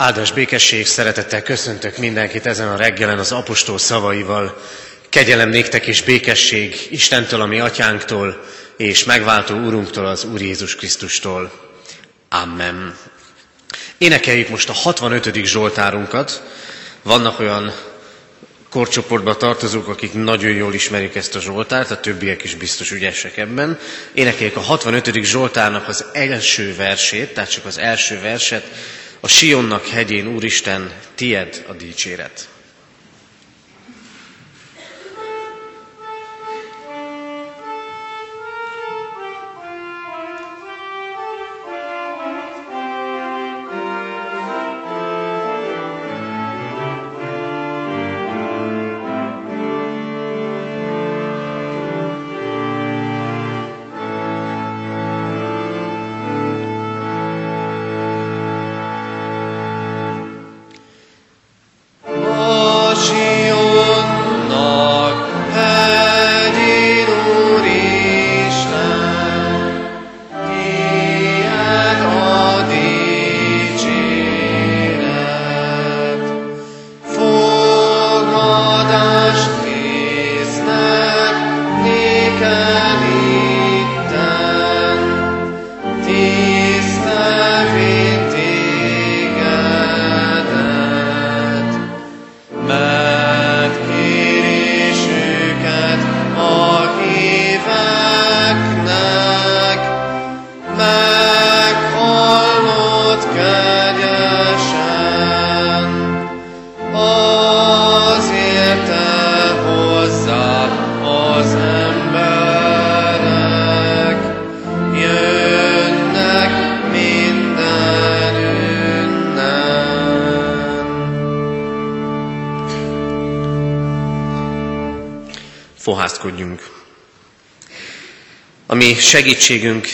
Áldás békesség, szeretettel köszöntök mindenkit ezen a reggelen az apostol szavaival. Kegyelem néktek és békesség Istentől, ami atyánktól, és megváltó úrunktól, az Úr Jézus Krisztustól. Amen. Énekeljük most a 65. Zsoltárunkat. Vannak olyan korcsoportba tartozók, akik nagyon jól ismerik ezt a Zsoltárt, a többiek is biztos ügyesek ebben. Énekeljük a 65. Zsoltárnak az első versét, tehát csak az első verset, a Sionnak hegyén, Úristen, tied a dicséret. Fohászkodjunk. A mi segítségünk,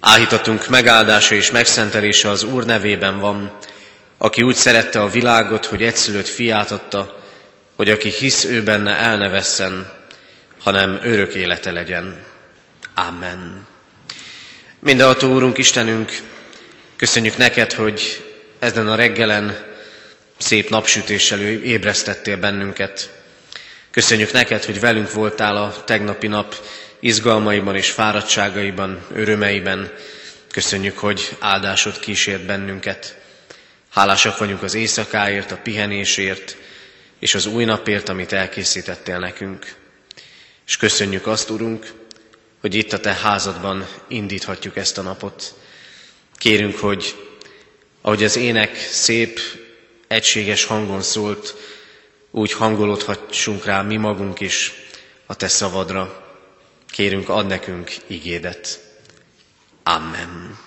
áhítatunk megáldása és megszentelése az Úr nevében van, aki úgy szerette a világot, hogy egyszülött fiát adta, hogy aki hisz ő benne el ne vesszen, hanem örök élete legyen. Amen. Mindenható Úrunk, Istenünk, köszönjük neked, hogy ezen a reggelen szép napsütéssel ébresztettél bennünket. Köszönjük neked, hogy velünk voltál a tegnapi nap izgalmaiban és fáradtságaiban, örömeiben. Köszönjük, hogy áldásod kísért bennünket. Hálásak vagyunk az éjszakáért, a pihenésért, és az új napért, amit elkészítettél nekünk. És köszönjük azt, Urunk, hogy itt a Te házadban indíthatjuk ezt a napot. Kérünk, hogy ahogy az ének szép, egységes hangon szólt, úgy hangolódhassunk rá mi magunk is a Te szavadra. Kérünk, ad nekünk igédet. Amen.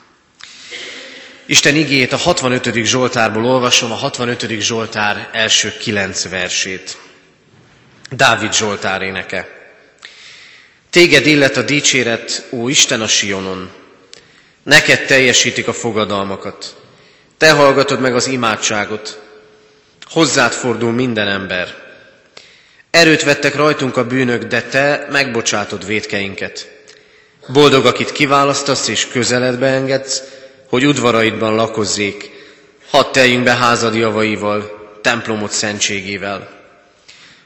Isten igét a 65. Zsoltárból olvasom, a 65. Zsoltár első kilenc versét. Dávid Zsoltár éneke. Téged illet a dicséret, ó Isten a Sionon. Neked teljesítik a fogadalmakat. Te hallgatod meg az imádságot. Hozzád fordul minden ember. Erőt vettek rajtunk a bűnök, de te megbocsátod védkeinket. Boldog, akit kiválasztasz és közeledbe engedsz, hogy udvaraidban lakozzék, hadd teljünk be házad javaival, templomot szentségével.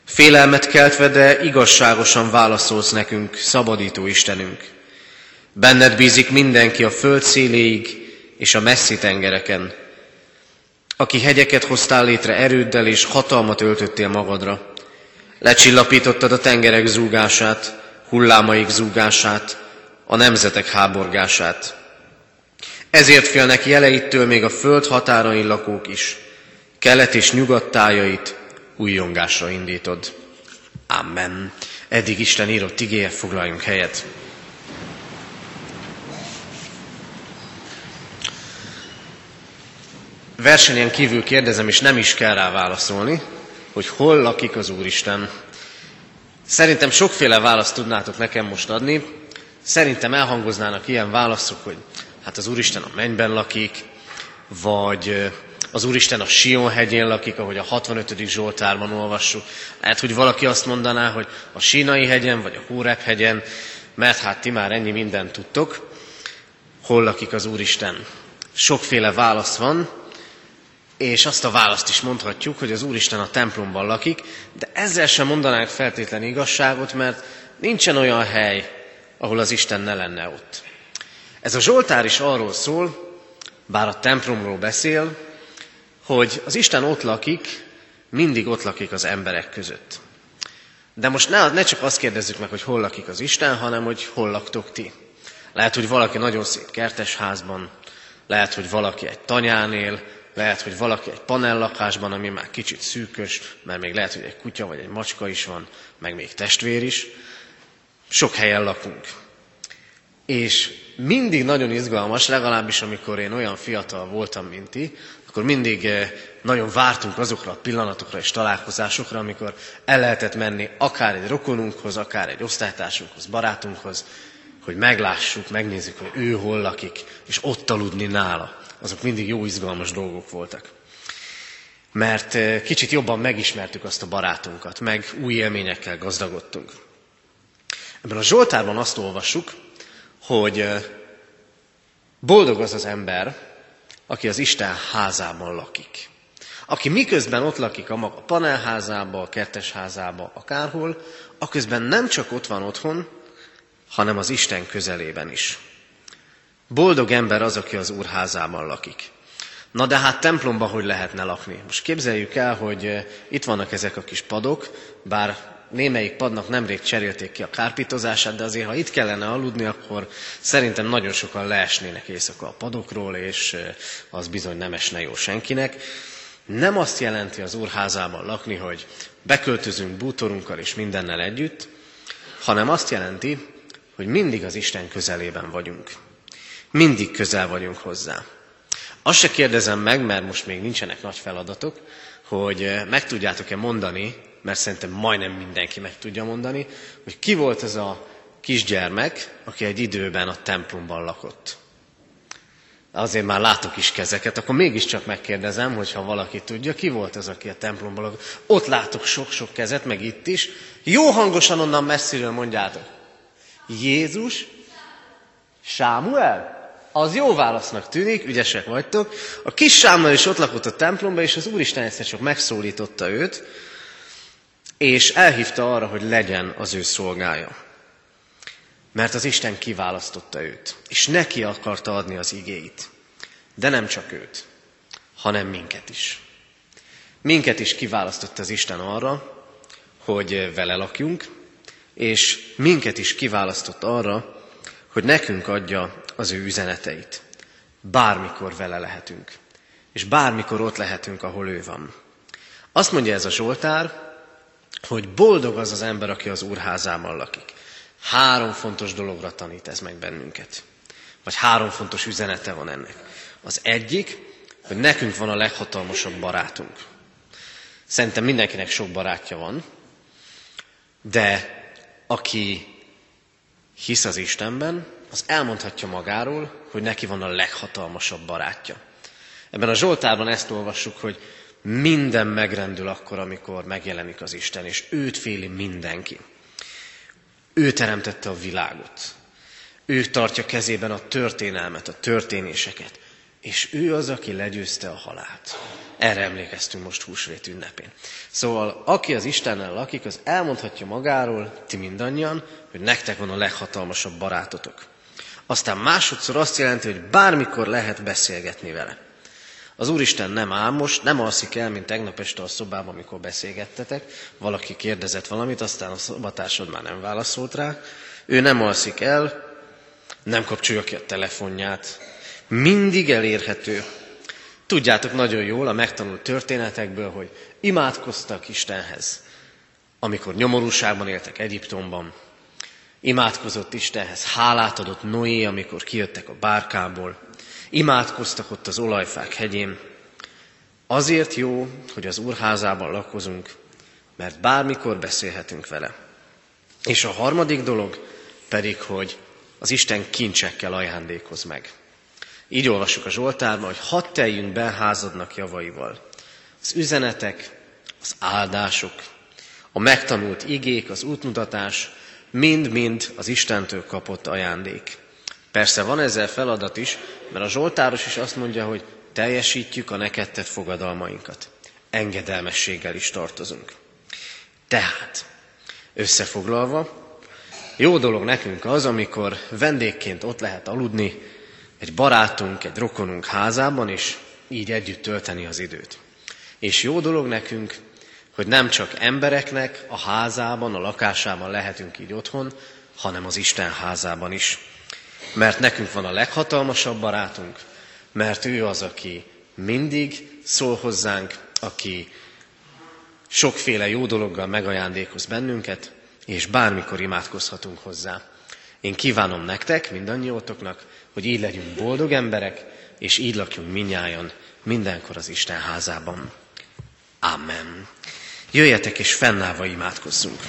Félelmet keltve, de igazságosan válaszolsz nekünk, szabadító Istenünk. Benned bízik mindenki a föld széléig és a messzi tengereken, aki hegyeket hoztál létre erőddel és hatalmat öltöttél magadra. Lecsillapítottad a tengerek zúgását, hullámaik zúgását, a nemzetek háborgását. Ezért félnek jeleittől még a föld határain lakók is. Kelet és nyugat tájait újjongásra indítod. Amen. Eddig Isten írott igéje, foglaljunk helyet. Versenyen kívül kérdezem, és nem is kell rá válaszolni, hogy hol lakik az Úristen. Szerintem sokféle választ tudnátok nekem most adni. Szerintem elhangoznának ilyen válaszok, hogy hát az Úristen a mennyben lakik, vagy az Úristen a Sion hegyén lakik, ahogy a 65. Zsoltárban olvassuk. Lehet, hogy valaki azt mondaná, hogy a Sínai hegyen, vagy a Hórep hegyen, mert hát ti már ennyi mindent tudtok. Hol lakik az Úristen? Sokféle válasz van, és azt a választ is mondhatjuk, hogy az Úristen a templomban lakik, de ezzel sem mondanánk feltétlen igazságot, mert nincsen olyan hely, ahol az Isten ne lenne ott. Ez a Zsoltár is arról szól, bár a templomról beszél, hogy az Isten ott lakik, mindig ott lakik az emberek között. De most ne, ne csak azt kérdezzük meg, hogy hol lakik az Isten, hanem hogy hol laktok ti. Lehet, hogy valaki nagyon szép kertesházban, lehet, hogy valaki egy tanyán él, lehet, hogy valaki egy panellakásban, ami már kicsit szűkös, mert még lehet, hogy egy kutya vagy egy macska is van, meg még testvér is. Sok helyen lakunk. És mindig nagyon izgalmas, legalábbis amikor én olyan fiatal voltam, mint ti, akkor mindig eh, nagyon vártunk azokra a pillanatokra és találkozásokra, amikor el lehetett menni akár egy rokonunkhoz, akár egy osztálytársunkhoz, barátunkhoz, hogy meglássuk, megnézzük, hogy ő hol lakik, és ott aludni nála. Azok mindig jó, izgalmas dolgok voltak. Mert eh, kicsit jobban megismertük azt a barátunkat, meg új élményekkel gazdagodtunk. Ebben a Zsoltárban azt olvassuk, hogy eh, boldog az az ember, aki az Isten házában lakik. Aki miközben ott lakik a maga panelházába, a kertesházába, akárhol, aközben nem csak ott van otthon, hanem az Isten közelében is. Boldog ember az, aki az Úr házában lakik. Na de hát templomba hogy lehetne lakni? Most képzeljük el, hogy eh, itt vannak ezek a kis padok, bár némelyik padnak nemrég cserélték ki a kárpítozását, de azért, ha itt kellene aludni, akkor szerintem nagyon sokan leesnének éjszaka a padokról, és eh, az bizony nem esne jó senkinek. Nem azt jelenti az úrházában lakni, hogy beköltözünk bútorunkkal és mindennel együtt, hanem azt jelenti, hogy mindig az Isten közelében vagyunk. Mindig közel vagyunk hozzá. Azt se kérdezem meg, mert most még nincsenek nagy feladatok, hogy eh, meg tudjátok-e mondani, mert szerintem majdnem mindenki meg tudja mondani, hogy ki volt ez a kisgyermek, aki egy időben a templomban lakott. Azért már látok is kezeket, akkor mégiscsak megkérdezem, hogyha valaki tudja, ki volt az, aki a templomban lakott. Ott látok sok-sok kezet, meg itt is. Jó hangosan onnan messziről mondjátok. Jézus, Sámuel? Az jó válasznak tűnik, ügyesek vagytok. A kis Sámuel is ott lakott a templomban, és az Úristen egyszer csak megszólította őt, és elhívta arra, hogy legyen az ő szolgája. Mert az Isten kiválasztotta őt, és neki akarta adni az igéit. De nem csak őt, hanem minket is. Minket is kiválasztotta az Isten arra, hogy vele lakjunk, és minket is kiválasztott arra, hogy nekünk adja az ő üzeneteit. Bármikor vele lehetünk, és bármikor ott lehetünk, ahol ő van. Azt mondja ez a Zsoltár, hogy boldog az az ember, aki az úrházában lakik. Három fontos dologra tanít ez meg bennünket. Vagy három fontos üzenete van ennek. Az egyik, hogy nekünk van a leghatalmasabb barátunk. Szerintem mindenkinek sok barátja van, de aki hisz az Istenben, az elmondhatja magáról, hogy neki van a leghatalmasabb barátja. Ebben a Zsoltárban ezt olvassuk, hogy minden megrendül akkor, amikor megjelenik az Isten, és őt féli mindenki. Ő teremtette a világot. Ő tartja kezében a történelmet, a történéseket. És ő az, aki legyőzte a halált. Erre emlékeztünk most húsvét ünnepén. Szóval, aki az Istennel lakik, az elmondhatja magáról, ti mindannyian, hogy nektek van a leghatalmasabb barátotok. Aztán másodszor azt jelenti, hogy bármikor lehet beszélgetni vele. Az Úristen nem álmos, nem alszik el, mint tegnap este a szobában, amikor beszélgettetek. Valaki kérdezett valamit, aztán a szobatársad már nem válaszolt rá. Ő nem alszik el, nem kapcsolja ki a telefonját. Mindig elérhető. Tudjátok nagyon jól a megtanult történetekből, hogy imádkoztak Istenhez, amikor nyomorúságban éltek Egyiptomban. Imádkozott Istenhez, hálát adott Noé, amikor kijöttek a bárkából. Imádkoztak ott az olajfák hegyén. Azért jó, hogy az úrházában lakozunk, mert bármikor beszélhetünk vele. És a harmadik dolog pedig, hogy az Isten kincsekkel ajándékoz meg. Így olvassuk a Zsoltárban, hogy hadd teljünk be házadnak javaival. Az üzenetek, az áldások, a megtanult igék, az útmutatás mind-mind az Istentől kapott ajándék. Persze van ezzel feladat is, mert a Zsoltáros is azt mondja, hogy teljesítjük a neked tett fogadalmainkat. Engedelmességgel is tartozunk. Tehát, összefoglalva, jó dolog nekünk az, amikor vendégként ott lehet aludni egy barátunk, egy rokonunk házában, és így együtt tölteni az időt. És jó dolog nekünk, hogy nem csak embereknek a házában, a lakásában lehetünk így otthon, hanem az Isten házában is. Mert nekünk van a leghatalmasabb barátunk, mert ő az, aki mindig szól hozzánk, aki sokféle jó dologgal megajándékoz bennünket, és bármikor imádkozhatunk hozzá. Én kívánom nektek, mindannyiótoknak, hogy így legyünk boldog emberek, és így lakjunk minnyájan mindenkor az Isten házában. Amen. Jöjjetek és fennállva imádkozzunk.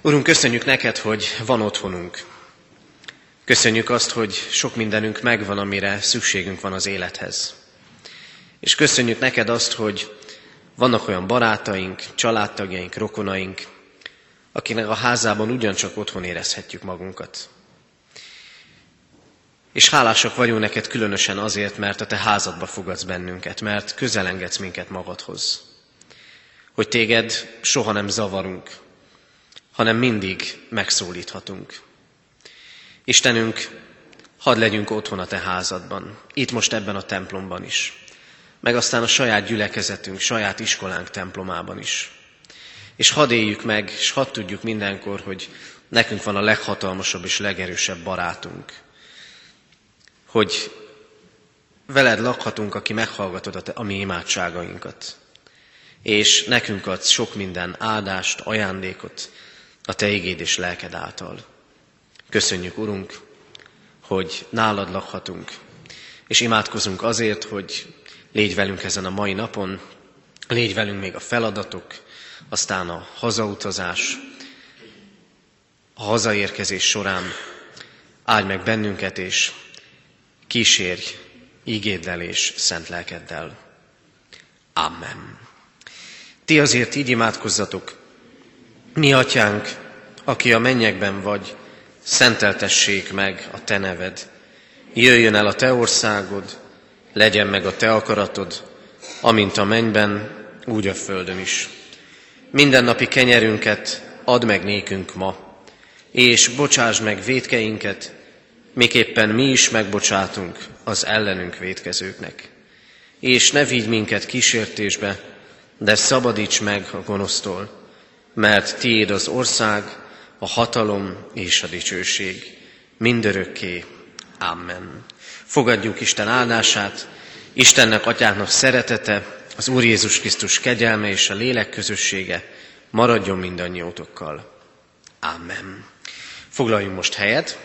Urunk, köszönjük neked, hogy van otthonunk. Köszönjük azt, hogy sok mindenünk megvan, amire szükségünk van az élethez. És köszönjük neked azt, hogy vannak olyan barátaink, családtagjaink, rokonaink, akinek a házában ugyancsak otthon érezhetjük magunkat. És hálásak vagyunk neked különösen azért, mert a te házadba fogadsz bennünket, mert közelengedsz minket magadhoz. Hogy téged soha nem zavarunk, hanem mindig megszólíthatunk. Istenünk, hadd legyünk otthon a te házadban, itt most ebben a templomban is meg aztán a saját gyülekezetünk, saját iskolánk templomában is. És hadd éljük meg, és hadd tudjuk mindenkor, hogy nekünk van a leghatalmasabb és legerősebb barátunk. Hogy veled lakhatunk, aki meghallgatod a, te, a mi imádságainkat. És nekünk adsz sok minden áldást, ajándékot a Te igéd és lelked által. Köszönjük, Urunk, hogy nálad lakhatunk, és imádkozunk azért, hogy Légy velünk ezen a mai napon, légy velünk még a feladatok, aztán a hazautazás, a hazaérkezés során áldj meg bennünket, és kísérj ígéddel és szent lelkeddel. Amen. Ti azért így imádkozzatok, mi atyánk, aki a mennyekben vagy, szenteltessék meg a te neved. Jöjjön el a te országod, legyen meg a te akaratod, amint a mennyben, úgy a földön is. Mindennapi kenyerünket add meg nékünk ma, és bocsáss meg védkeinket, miképpen mi is megbocsátunk az ellenünk védkezőknek. És ne vigy minket kísértésbe, de szabadíts meg a gonosztól, mert tiéd az ország, a hatalom és a dicsőség, mindörökké. Amen. Fogadjuk Isten áldását, Istennek, Atyának szeretete, az Úr Jézus Krisztus kegyelme és a lélek közössége maradjon mindannyiótokkal. Amen. Foglaljunk most helyet,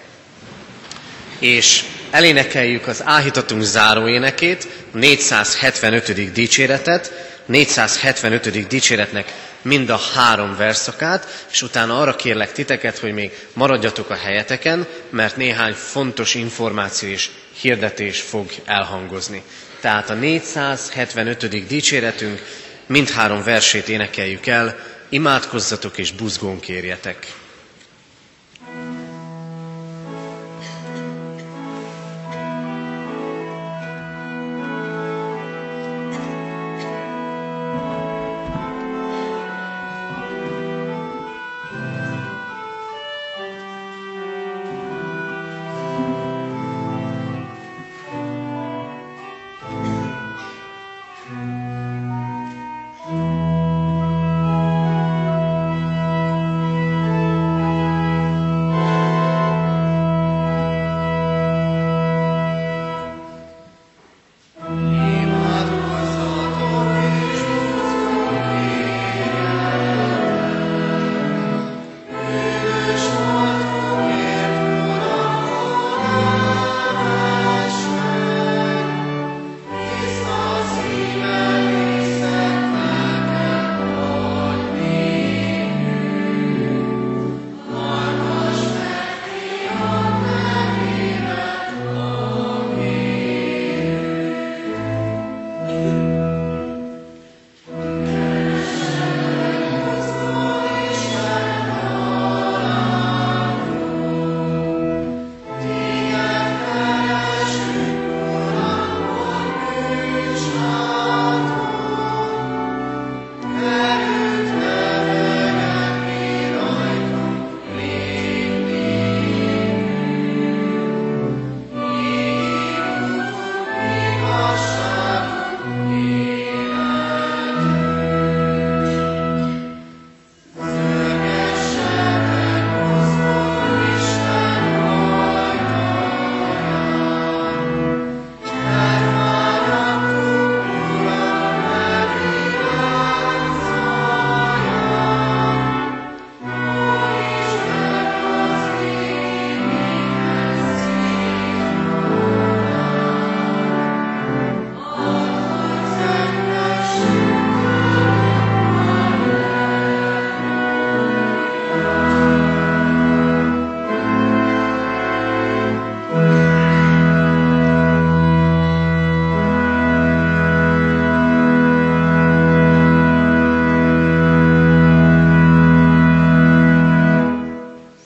és elénekeljük az áhítatunk záróénekét, 475. dicséretet, 475. dicséretnek mind a három verszakát, és utána arra kérlek titeket, hogy még maradjatok a helyeteken, mert néhány fontos információ és hirdetés fog elhangozni. Tehát a 475. dicséretünk mindhárom versét énekeljük el, imádkozzatok és buzgón kérjetek.